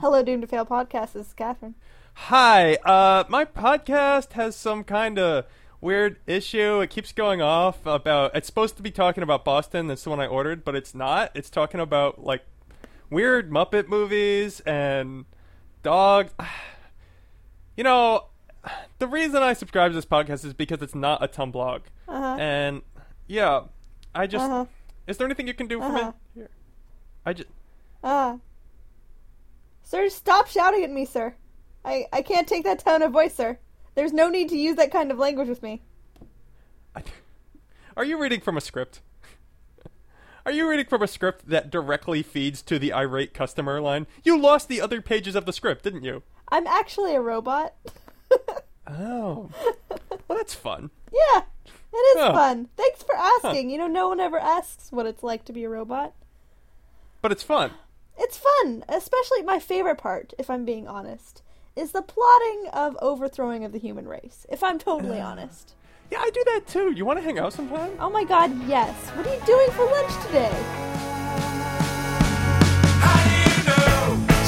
Hello, Doom to Fail podcast. This is Catherine. Hi, uh, my podcast has some kind of weird issue. It keeps going off about. It's supposed to be talking about Boston. That's the one I ordered, but it's not. It's talking about like weird Muppet movies and dogs. You know, the reason I subscribe to this podcast is because it's not a Tumblr blog, Uh-huh. and yeah, I just. Uh-huh. Is there anything you can do for Uh-huh. me? Here, I just. Uh. Sir, stop shouting at me, sir. I, I can't take that tone of voice, sir. There's no need to use that kind of language with me. Are you reading from a script? Are you reading from a script that directly feeds to the irate customer line? You lost the other pages of the script, didn't you? I'm actually a robot. Oh. Well, that's fun. yeah, it is Huh. fun. Thanks for asking. You know, no one ever asks what it's like to be a robot. But it's fun. It's fun, especially my favorite part, if I'm being honest, is the plotting of overthrowing of the human race. If I'm totally ah. honest. Yeah, I do that too. You want to hang out sometime? Oh my god, yes. What are you doing for lunch today?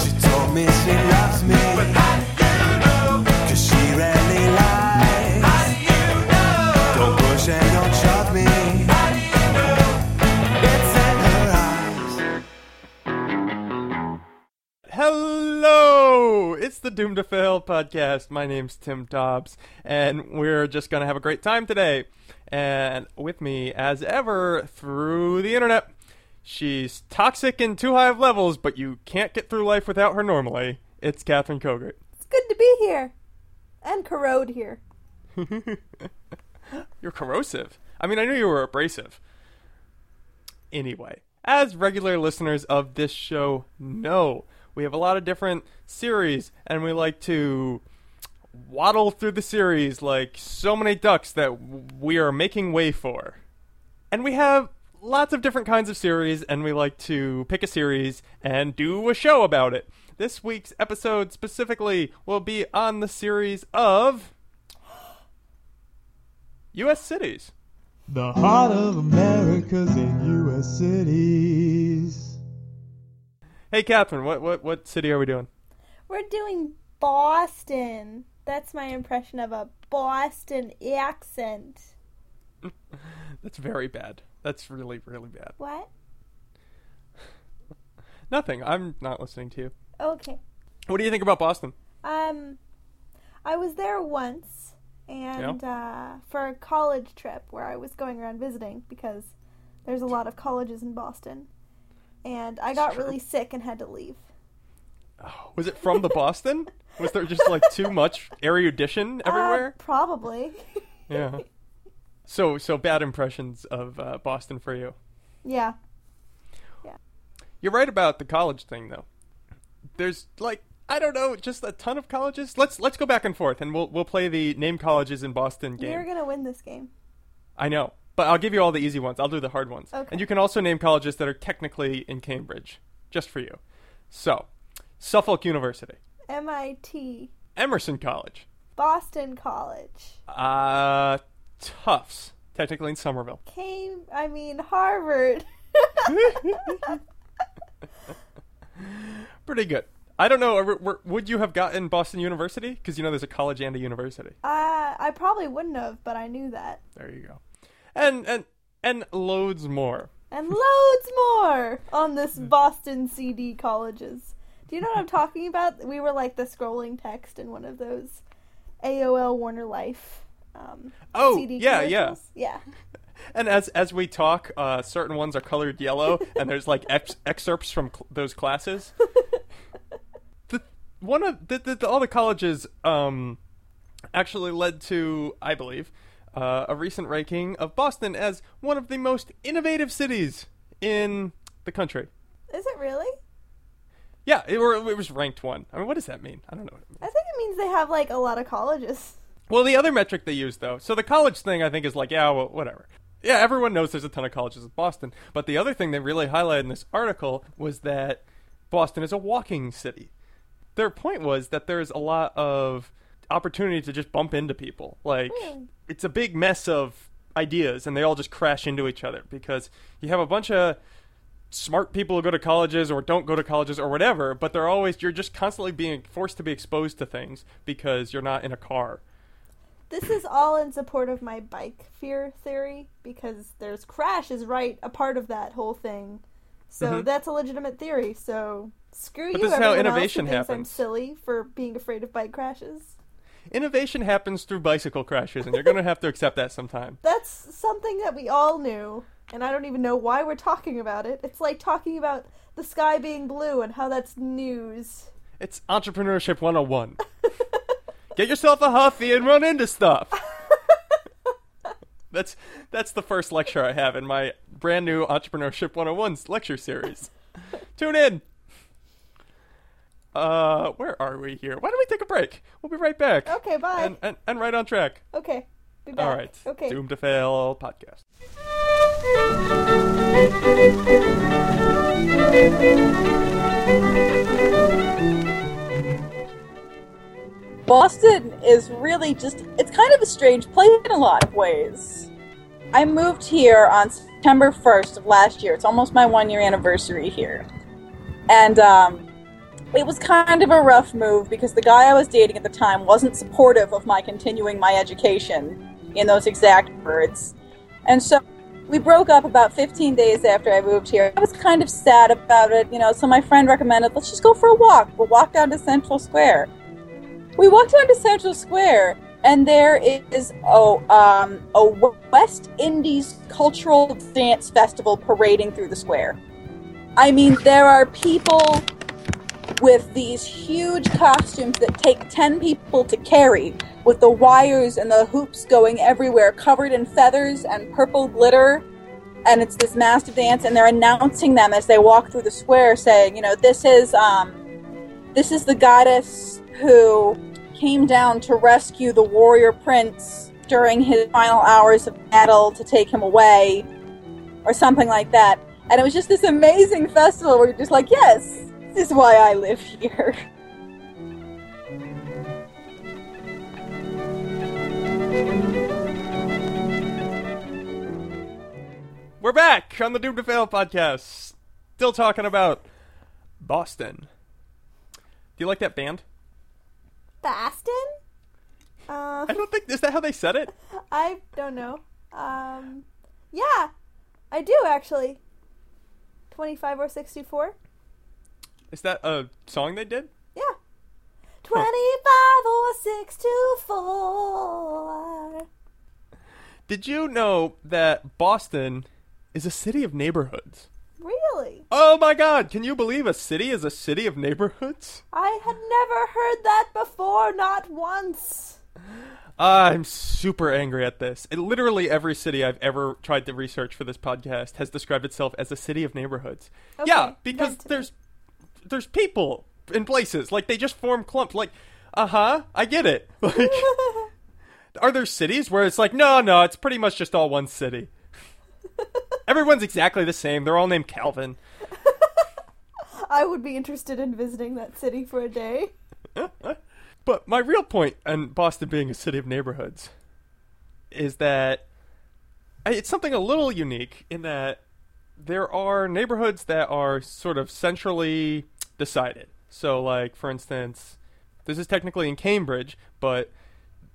She told me she loves me. But how do you know? Cause she rarely lies. Hello! It's the Doom to Fail podcast. My name's Tim Dobbs, and we're just going to have a great time today. And with me, as ever, through the internet, she's toxic in too high of levels, but you can't get through life without her normally. It's Catherine Kogert. It's good to be here. And corrode here. You're corrosive. I mean, I knew you were abrasive. Anyway, as regular listeners of this show know, we have a lot of different series, and we like to waddle through the series like so many ducks that we are making way for. And we have lots of different kinds of series, and we like to pick a series and do a show about it. This week's episode specifically will be on the series of U.S. cities. The heart of America's in U.S. cities. Hey, Catherine, what what what city are we doing? We're doing Boston. That's my impression of a Boston accent. That's very bad. That's really really bad. What? Nothing. I'm not listening to you. Okay. What do you think about Boston? Um, I was there once, and uh, for a college trip where I was going around visiting because there's a lot of colleges in Boston, and I got really sick and had to leave. Was it from the Boston? Was there just like too much erudition Uh, everywhere? probably. yeah. So so bad impressions of uh, Boston for you. Yeah. yeah. You're right about the college thing though. There's like I don't know, just a ton of colleges. Let's let's go back and forth and we'll we'll play the name colleges in Boston game. You're gonna win this game. I know, but I'll give you all the easy ones. I'll do the hard ones. Okay. And you can also name colleges that are technically in Cambridge, just for you. So, Suffolk University, MIT, Emerson College, Boston College, uh, Tufts, technically in Somerville. Came. I mean Harvard. Pretty good. I don't know. Would you have gotten Boston University? Because you know there's a college and a university. uh, I probably wouldn't have, but I knew that. There you go. And and and loads more. and loads more on this Boston CD colleges. Do you know what I'm talking about? We were like the scrolling text in one of those AOL Warner Life. Um, Oh, CD yeah, yeah. yeah. And as as we talk, uh, certain ones are colored yellow, and there's like ex- excerpts from cl- those classes. the one of the, the, all the colleges um, actually led to, I believe, uh, a recent ranking of Boston as one of the most innovative cities in the country. Is it really? Yeah, it, were, it was ranked one. I mean, what does that mean? I don't know. What it means. I think it means they have like a lot of colleges. Well, the other metric they use, though, so the college thing, I think, is like, yeah, well, whatever. Yeah, everyone knows there's a ton of colleges in Boston, but the other thing they really highlighted in this article was that Boston is a walking city. Their point was that there's a lot of opportunity to just bump into people. Like, Hmm. It's a big mess of ideas and they all just crash into each other because you have a bunch of smart people who go to colleges or don't go to colleges or whatever, but they're always you're just constantly being forced to be exposed to things because you're not in a car. This is all in support of my bike fear theory because there's crash is right a part of that whole thing. So Mhm. that's a legitimate theory. So screw But you. this is how everyone else who innovation thinks I'm silly for being afraid of bike crashes. Innovation happens through bicycle crashes and you're going to have to accept that sometime. That's something that we all knew, and I don't even know why we're talking about it. It's like talking about the sky being blue and how that's news. It's entrepreneurship 101. Get yourself a Huffy and run into stuff. That's that's the first lecture I have in my brand new entrepreneurship 101 lecture series. Tune in. Uh, where are we here? Why don't we take a break? We'll be right back. Okay, bye. And and, and right on track. okay, be back. All right. Okay. Doom to fail podcast. Boston is really just, it's kind of a strange place in a lot of ways. I moved here on September 1st of last year. It's almost my one year anniversary here. And um, it was kind of a rough move because the guy I was dating at the time wasn't supportive of my continuing my education in those exact words. And so we broke up about 15 days after I moved here. I was kind of sad about it, you know, so my friend recommended, let's just go for a walk. We'll walk down to Central Square. We walked down to Central Square, and there is oh, um, a West Indies cultural dance festival parading through the square. I mean, there are people with these huge costumes that take 10 people to carry, with the wires and the hoops going everywhere, covered in feathers and purple glitter. And it's this massive dance, and they're announcing them as they walk through the square, saying, you know, this is um, this is the goddess who came down to rescue the warrior prince during his final hours of battle to take him away, or something like that. And it was just this amazing festival where you're just like, yes, this is why I live here. We're back on the Doom to Fail podcast. Still talking about Boston. Do you like that band? Boston? Um, I don't think is that how they said it? I don't know. Um, yeah, I do actually. Twenty-five or sixty-four. Is that a song they did? Yeah. Twenty-five or sixty-four. Did you know that Boston is a city of neighborhoods? Really? Oh my god, can you believe a city is a city of neighborhoods? I had never heard that before, not once. I'm super angry at this. It, literally every city I've ever tried to research for this podcast has described itself as a city of neighborhoods. Okay, yeah, because there's me. There's people in places like they just form clumps. Like, uh huh, I get it. Like, are there cities where it's like, no, no, it's pretty much just all one city. Everyone's exactly the same. They're all named Calvin. I would be interested in visiting that city for a day. But my real point in Boston being a city of neighborhoods is that it's something a little unique in that there are neighborhoods that are sort of centrally decided. So, like, for instance, this is technically in Cambridge, but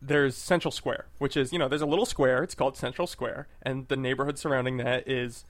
there's Central Square, which is, you know, there's a little square. It's called Central Square, and the neighborhood surrounding that is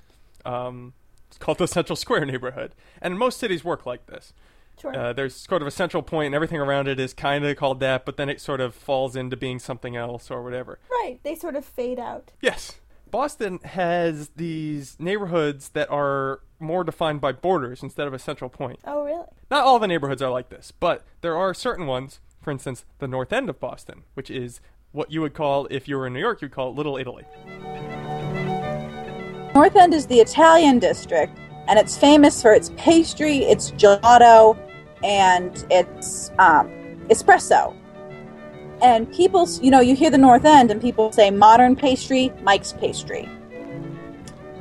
um, it's called the Central Square neighborhood. And most cities work like this. Sure. Uh, there's sort of a central point, and everything around it is kind of called that, but then it sort of falls into being something else or whatever. right. They sort of fade out. Yes. Boston has these neighborhoods that are more defined by borders instead of a central point. Oh, really? Not all the neighborhoods are like this, but there are certain ones, for instance, the north end of Boston, which is what you would call, if you were in New York, you'd call it Little Italy. North End is the Italian district, and it's famous for its pastry, its gelato, and its um, espresso. And people, you know, you hear the North End, and people say modern pastry, Mike's pastry,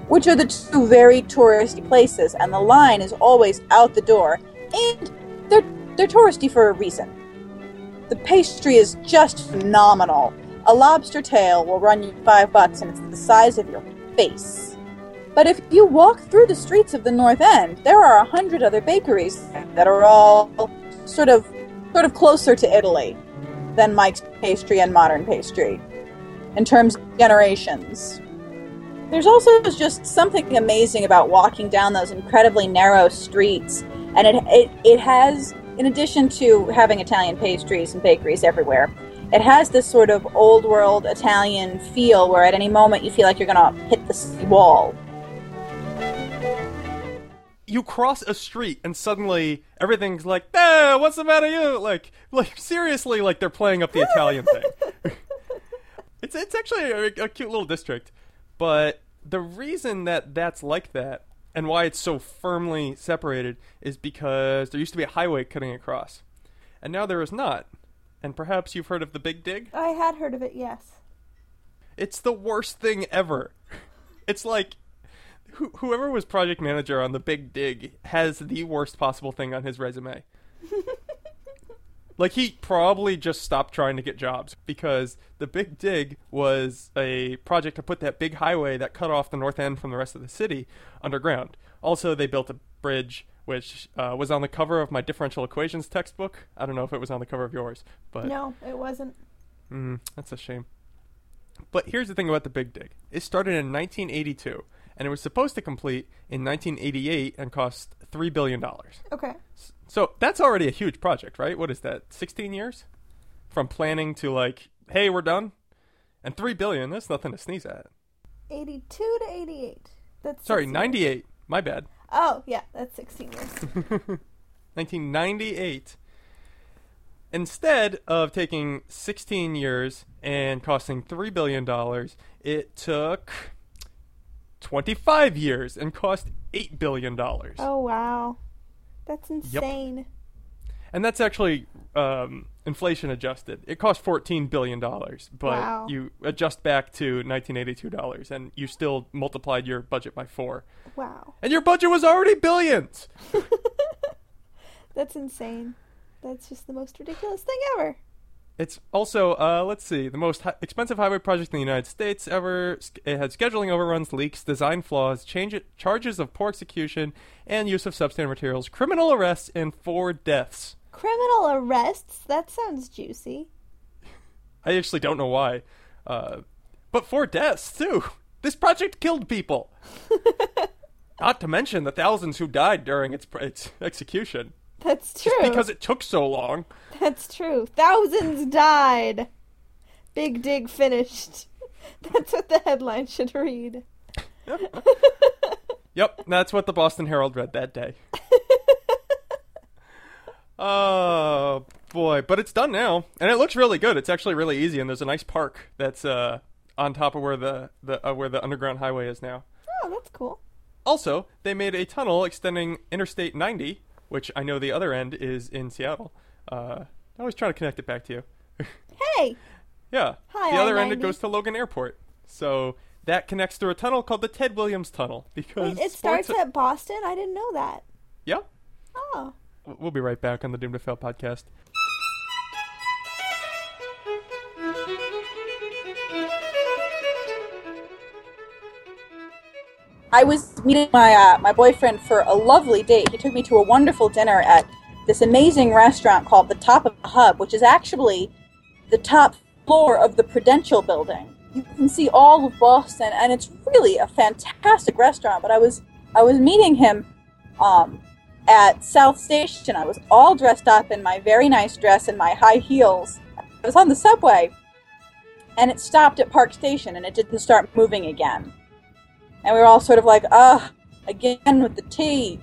which are the two very touristy places, and the line is always out the door, and they're they're touristy for a reason. The pastry is just phenomenal. a lobster tail will run you five bucks and it's the size of your face. But if you walk through the streets of the North End, there are a hundred other bakeries that are all sort of sort of closer to Italy than Mike's pastry and modern pastry in terms of generations. There's also just something amazing about walking down those incredibly narrow streets, and it, it, it has, in addition to having Italian pastries and bakeries everywhere, it has this sort of old world Italian feel where at any moment you feel like you're going to hit the wall. You cross a street and suddenly everything's like, "Eh, what's the matter, you?" Like, like seriously, like they're playing up the Italian thing. it's it's actually a, a cute little district, but the reason that that's like that and why it's so firmly separated is because there used to be a highway cutting across, and now there is not. And perhaps you've heard of the Big Dig. I had heard of it, yes. It's the worst thing ever. It's like who whoever was project manager on the Big Dig has the worst possible thing on his resume. like he probably just stopped trying to get jobs because the Big Dig was a project to put that big highway that cut off the north end from the rest of the city underground. Also, they built a bridge which uh, was on the cover of my differential equations textbook. I don't know if it was on the cover of yours, but No, it wasn't. Mm, that's a shame. But here's the thing about the Big Dig. It started in 1982, and it was supposed to complete in 1988 and cost $3 billion. Okay. So that's already a huge project, right? What is that, 16 years? From planning to like, hey, we're done? And 3 billion, that's nothing to sneeze at. 82 to 88. That's Sorry, 16 98. My bad. Oh, yeah, that's 16 years. 1998. Instead of taking 16 years and costing $3 billion, it took 25 years and cost $8 billion. oh, wow. That's insane. Yep. And that's actually um, inflation adjusted. It cost $14 billion, but Wow. you adjust back to 1982 dollars and you still multiplied your budget by four. Wow. And your budget was already billions! That's insane. That's just the most ridiculous thing ever. It's also, uh, let's see, the most hi- expensive highway project in the United States ever. It had scheduling overruns, leaks, design flaws, change charges of poor execution, and use of substandard materials, criminal arrests, and four deaths. Criminal arrests? That sounds juicy. I actually don't know why. Uh, but four deaths, too. This project killed people. Not to mention the thousands who died during its, its execution. That's true. Just because it took so long. That's true. Thousands died. Big dig finished. That's what the headline should read. Yep, that's what the Boston Herald read that day. oh boy, but it's done now, and it looks really good. It's actually really easy, and there's a nice park that's uh, on top of where the, the uh, where the underground highway is now. Oh, that's cool. Also, they made a tunnel extending Interstate 90, which I know the other end is in Seattle. Uh, I always try to connect it back to you. Hey, Yeah. Hi, the other end it goes to Logan Airport. So that connects through a tunnel called the Ted Williams Tunnel because wait, it starts at Boston? I didn't know that. Yeah. Oh. We'll be right back on the Doom to Fail podcast. I was meeting my uh, my boyfriend for a lovely date. He took me to a wonderful dinner at this amazing restaurant called the Top of the Hub, which is actually the top floor of the Prudential Building. You can see all of Boston, and it's really a fantastic restaurant. But I was I was meeting him um, at South Station. I was all dressed up in my very nice dress and my high heels. I was on the subway, and it stopped at Park Station, and it didn't start moving again and we were all sort of like, ah, again with the T.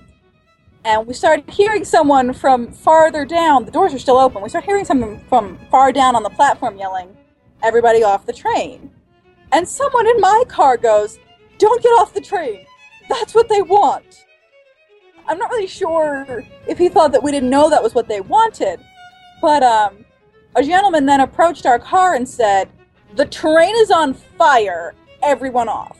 And we started hearing someone from farther down. The doors are still open. We started hearing someone from far down on the platform yelling, "Everybody off the train!" And someone in my car goes, "Don't get off the train. That's what they want." I'm not really sure if he thought that we didn't know that was what they wanted, but um, a gentleman then approached our car and said, "The train is on fire. Everyone off."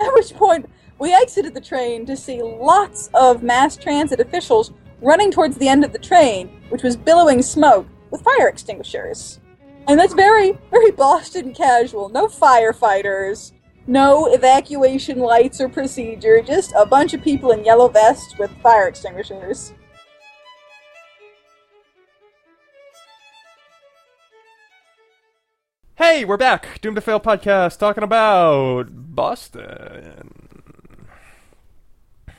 At which point, we exited the train to see lots of mass transit officials running towards the end of the train, which was billowing smoke with fire extinguishers. And that's very, very Boston casual. No firefighters, no evacuation lights or procedure, just a bunch of people in yellow vests with fire extinguishers. Hey, we're back. Doom to Fail podcast talking about Boston.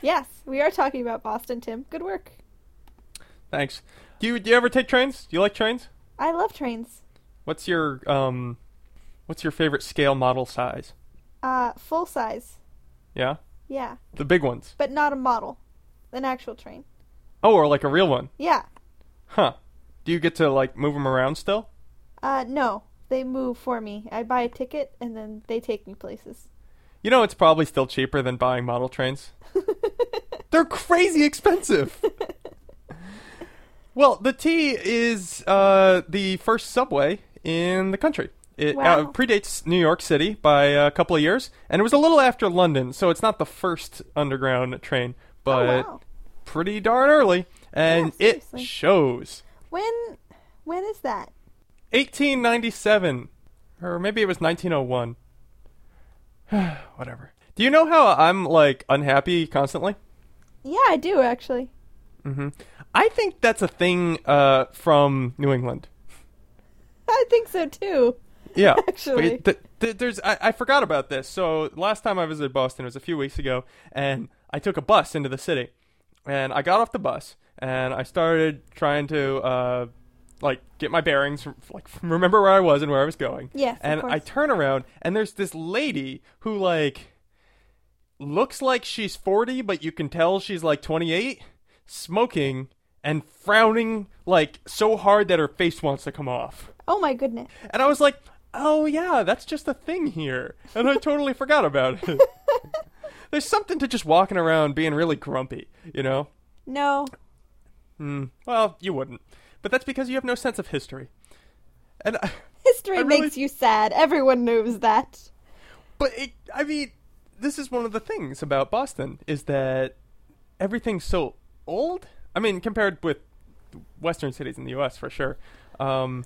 Yes, we are talking about Boston, Tim. Good work. Thanks. Do you do you ever take trains? Do you like trains? I love trains. What's your um what's your favorite scale model size? Uh, full size. Yeah? Yeah, The big ones. but not a model. An actual train. Oh, or like a real one. Yeah. Huh. Do you get to like move them around still? Uh, no. They move for me. I buy a ticket and then they take me places. You know it's probably still cheaper than buying model trains. They're crazy expensive. well, the T is uh, the first subway in the country. It uh, predates New York City by a couple of years, and it was a little after London, so it's not the first underground train, but oh, wow. pretty darn early, and Yeah, it shows. When, when is that? 1897, or maybe it was 1901. Whatever. Do you know how I'm like unhappy constantly? Yeah, I do actually. Mm-hmm. I think that's a thing uh, from New England. I think so too. Yeah, Actually. Th- th- there's I-, I forgot about this. So last time I visited Boston was a few weeks ago, and I took a bus into the city, and I got off the bus and I started trying to uh, like get my bearings, from, like remember where I was and where I was going. Yes, and I turn around and there's this lady who like looks like she's 40, but you can tell she's like 28, smoking and frowning like so hard that her face wants to come off. Oh my goodness. And I was like, oh yeah, that's just a thing here. And I totally forgot about it. There's something to just walking around being really grumpy, you know? No. Hmm. Well, you wouldn't. But that's because you have no sense of history. And I, History I really- makes you sad. Everyone knows that. but it, I mean, this is one of the things about Boston is that everything's so old. I mean, compared with western cities in the U.S. for sure. Um,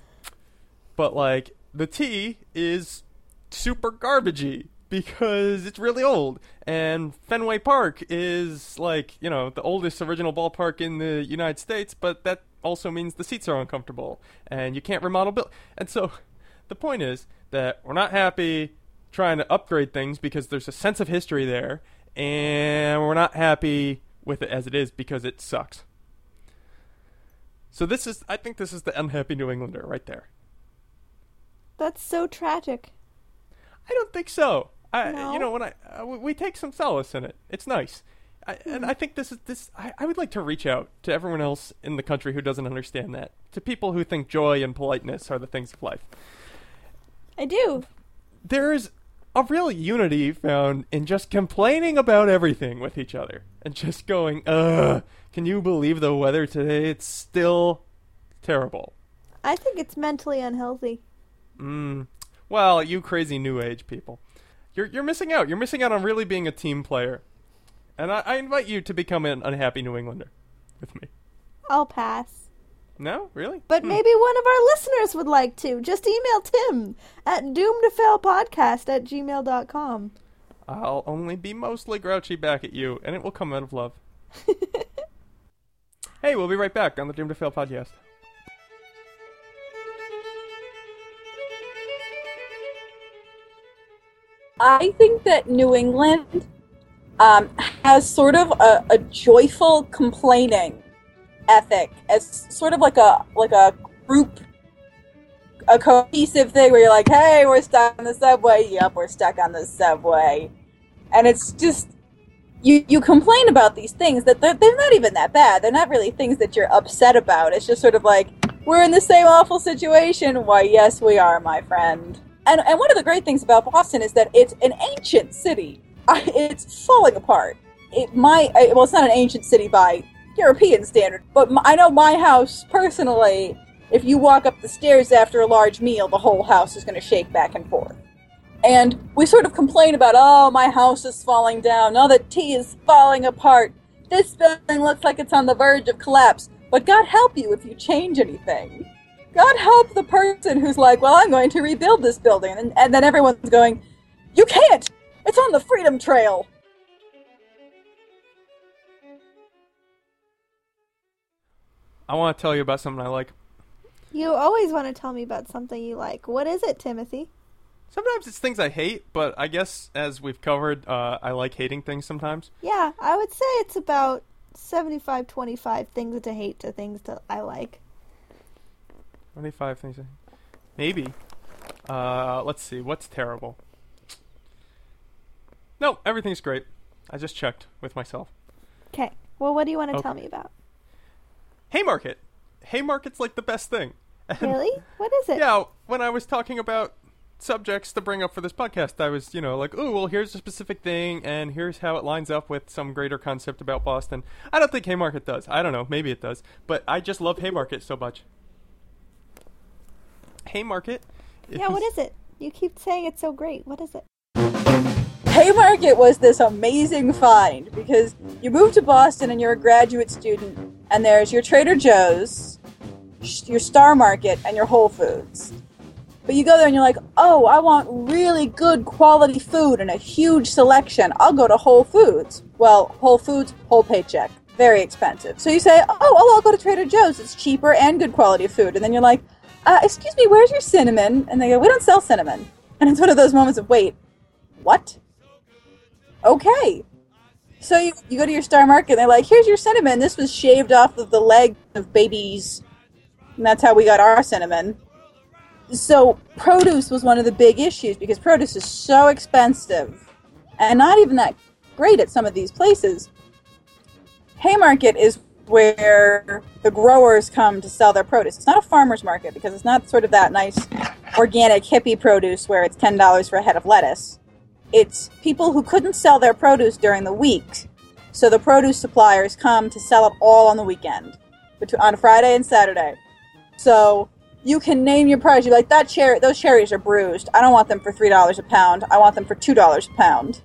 but like the T is super garbagey because it's really old, and Fenway Park is like you know the oldest original ballpark in the United States, but that also means the seats are uncomfortable and you can't remodel build. And so the point is that we're not happy trying to upgrade things because there's a sense of history there, and we're not happy with it as it is because it sucks. So this is, I think, this is the unhappy New Englander right there. That's so tragic. I don't think so. I, No? you know, when I uh, we- take some solace in it. It's nice, I, and I think this is this. I, I would like to reach out to everyone else in the country who doesn't understand that. To people who think joy and politeness are the things of life. I do. There's a real unity found in just complaining about everything with each other and just going, "Ugh, can you believe the weather today? It's still terrible." I think it's mentally unhealthy. Mm. Well, you crazy new age people. You're you're missing out. You're missing out on really being a team player. And I, I invite you to become an unhappy New Englander with me. I'll pass. No? Really? But Hmm. maybe one of our listeners would like to. Just email Tim at doomtofailpodcast at gmail.com. I'll only be mostly grouchy back at you, and it will come out of love. hey, we'll be right back on the Doom to Fail podcast. I think that New England um, has sort of a, a joyful complaining ethic as sort of like a like a group a cohesive thing where you're like, hey, we're stuck on the subway. Yep, we're stuck on the subway. And it's just you you complain about these things that they're, they're not even that bad. They're not really things that you're upset about. It's just sort of like we're in the same awful situation. Why, yes, we are, my friend. And and one of the great things about Boston is that it's an ancient city. It's falling apart. It I- well, it's not an ancient city by European standard, but I know my house personally. If you walk up the stairs after a large meal, the whole house is going to shake back and forth. And we sort of complain about, oh, my house is falling down. Oh, the T is falling apart. This building looks like it's on the verge of collapse. But God help you if you change anything. God help the person who's like, well, I'm going to rebuild this building. And, and then everyone's going, you can't! It's on the Freedom Trail! I want to tell you about something I like. You always want to tell me about something you like. What is it, Timothy? Sometimes it's things I hate, but I guess as we've covered, uh, I like hating things sometimes. Yeah, I would say it's about 75 25 things to hate to things that I like. 25 things. Maybe. Uh, let's see. What's terrible? No, everything's great. I just checked with myself. Okay. Well, what do you want to Okay. tell me about? Haymarket. Haymarket's like the best thing. And- Really? What is it? Yeah, when I was talking about subjects to bring up for this podcast, I was, you know, like, oh, well, here's a specific thing, and here's how it lines up with some greater concept about Boston. I don't think Haymarket does. I don't know. Maybe it does. But I just love Haymarket so much. Haymarket. Yeah, what is it? You keep saying it's so great. What is it? Haymarket was this amazing find because you move to Boston and you're a graduate student, and there's your Trader Joe's, your Star Market, and your Whole Foods. But you go there and you're like, oh, I want really good quality food and a huge selection. I'll go to Whole Foods. Well, Whole Foods, whole paycheck. Very expensive. So you say, oh, oh, I'll go to Trader Joe's. It's cheaper and good quality food. And then you're like, uh, excuse me, where's your cinnamon? And they go, we don't sell cinnamon. And it's one of those moments of, wait, what? Okay. So you, you go to your Star Market and they're like, here's your cinnamon. This was shaved off of the leg of babies. And that's how we got our cinnamon. So produce was one of the big issues because produce is so expensive and not even that great at some of these places. Haymarket is where the growers come to sell their produce. It's not a farmer's market because it's not sort of that nice organic hippie produce where it's $10 for a head of lettuce it's people who couldn't sell their produce during the week. So the produce suppliers come to sell it all on the weekend, on Friday and Saturday. So you can name your price. You're like that cherry. Those cherries are bruised. I don't want them for three dollars a pound. I want them for two dollars a pound.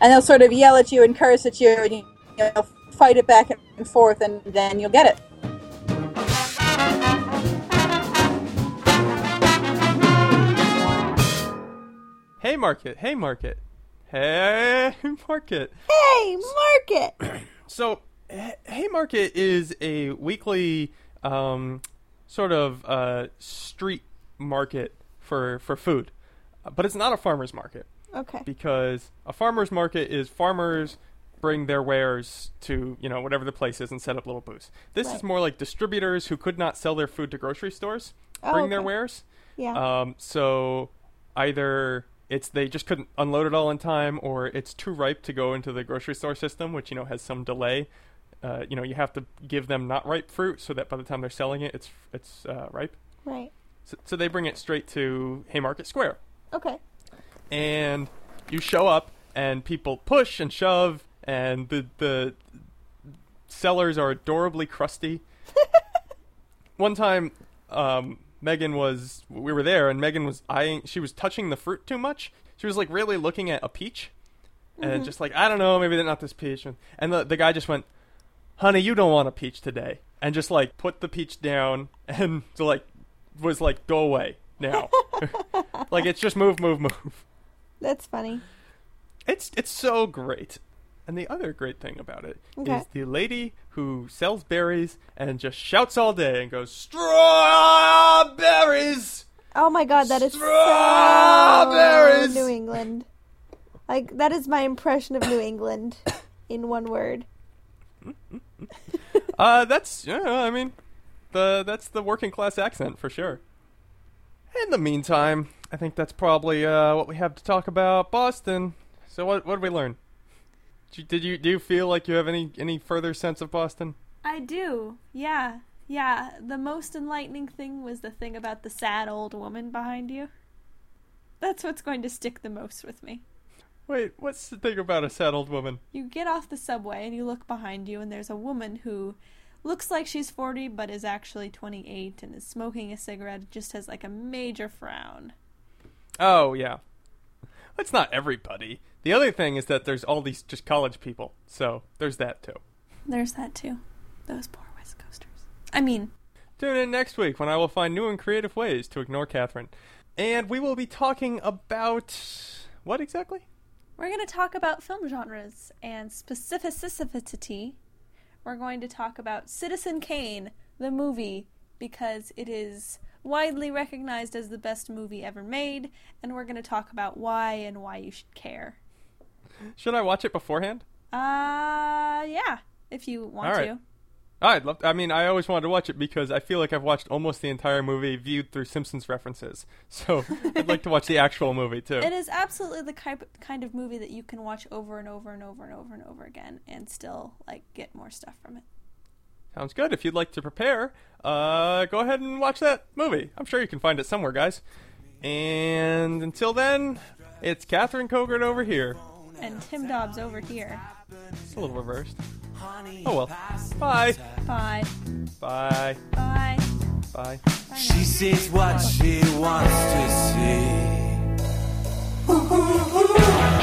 And they'll sort of yell at you and curse at you, and you, you know, fight it back and forth, and then you'll get it. Hey, market. Hey, market. Hey, Market! Hey, market. so, Hay- market is a weekly um, sort of uh, street market for, for food. Uh, But it's not a farmer's market Okay. because a farmer's market is farmers bring their wares to, you know, whatever the place is and set up little booths. This is more like distributors who could not sell their food to grocery stores Oh, bring their wares. Yeah. Um, so either it's they just couldn't unload it all in time, or it's too ripe to go into the grocery store system, which you know has some delay. Uh, you know, you have to give them not ripe fruit so that by the time they're selling it, it's it's uh, ripe. right. So, so they bring it straight to Haymarket Square, Okay. and you show up, and people push and shove, and the the sellers are adorably crusty. One time, um, Megan was we were there, and Megan was eyeing. She was touching the fruit too much. She was like really looking at a peach, and just like I don't know, maybe they're not this peach. And the the guy just went, "Honey, you don't want a peach today," and just like put the peach down, and so like was like, "Go away now." like it's just move, move, move. That's funny. It's it's so great. And the other great thing about it is Okay. the lady who sells berries and just shouts all day and goes strawberries. Oh my god, that is so Strawberries! New England. Like that is my impression of New England in one word. Uh, that's yeah. I mean, the that's the working class accent for sure. In the meantime, I think that's probably uh, what we have to talk about Boston. So what what did we learn? Did you, did you do you feel like you have any any further sense of Boston? I do. Yeah. Yeah. The most enlightening thing was the thing about the sad old woman behind you. That's what's going to stick the most with me. Wait, what's the thing about a sad old woman? You get off the subway and you look behind you, and there's a woman who looks like she's 40 but is actually 28 and is smoking a cigarette, just has like a major frown. Oh yeah, that's not everybody. The other thing is that there's all these just college people, so there's that too. There's that too. Those poor West Coasters. I mean, Tune in next week when I will find new and creative ways to ignore Catherine. And we will be talking about. What exactly? We're going to talk about film genres and specificity. We're going to talk about Citizen Kane, the movie, because it is widely recognized as the best movie ever made, and we're going to talk about why and why you should care. Should I watch it beforehand? Uh, yeah, if you want All right. to. I'd love. To, I mean, I always wanted to watch it because I feel like I've watched almost the entire movie viewed through Simpsons references. So I'd like to watch the actual movie too. It is absolutely the kind of movie that you can watch over and over and over and over and over again and still like get more stuff from it. Sounds good. If you'd like to prepare, uh, go ahead and watch that movie. I'm sure you can find it somewhere, guys. And until then, it's Catherine Cogart over here. And Tim Dobbs over here. It's a little reversed. Oh well. Bye. Bye. Bye. Bye. Bye. Bye She sees what she wants to see.